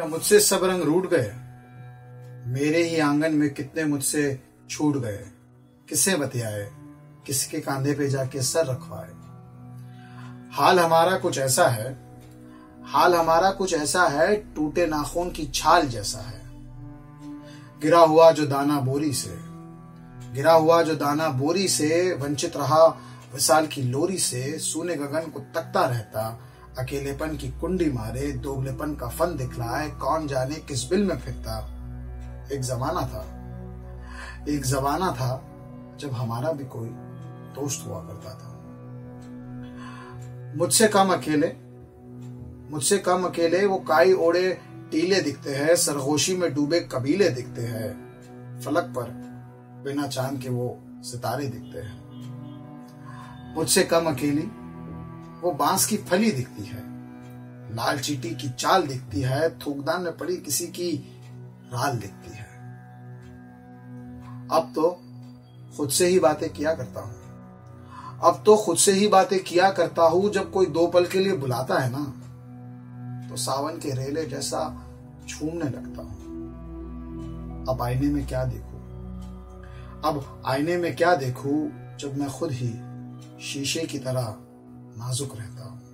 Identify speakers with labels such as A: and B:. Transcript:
A: न मुझसे सब रंग रूट गए। मेरे ही आँगन में कितने मुझसे छूट गए। किसे बतियाए? किसके कांधे पे जाके सर रखवाए? हाल हमारा कुछ ऐसा है। हाल हमारा कुछ ऐसा है, टूटे नाखून की छाल जैसा है। गिरा हुआ जो दाना बोरी से, गिरा हुआ जो दाना बोरी से, वंचित रहा विशाल की लोरी से, सूने गगन को तकता रहता अकेलेपन की कुंडी मारे दोगलेपन का फन दिखलाए, कौन जाने किस बिल में फिरता। एक जमाना था। एक जमाना था जब हमारा भी कोई दोस्त हुआ करता था। मुझसे कम अकेले, मुझसे कम अकेले वो काई ओढ़े टीले दिखते हैं, सरगोशी में डूबे कबीले दिखते हैं। फलक पर बिना चाँद के वो सितारे दिखते हैं। मुझसे कम अकेली वो बाँस की फली दिखती है, लाल चीटी की चाल दिखती है थूकदान में पड़ी किसी की राल दिखती है। अब तो खुद से ही बातें किया करता हूँ। अब तो खुद से ही बातें किया करता हूँ, जब कोई दो पल के लिए बुलाता है ना तो सावन के रेले जैसा झूमने लगता हूँ। अब आईने में क्या देखूँ? अब आईने में क्या देखूँ, जब मैं खुद ही शीशे की तरह नाजुक रहता हूँ।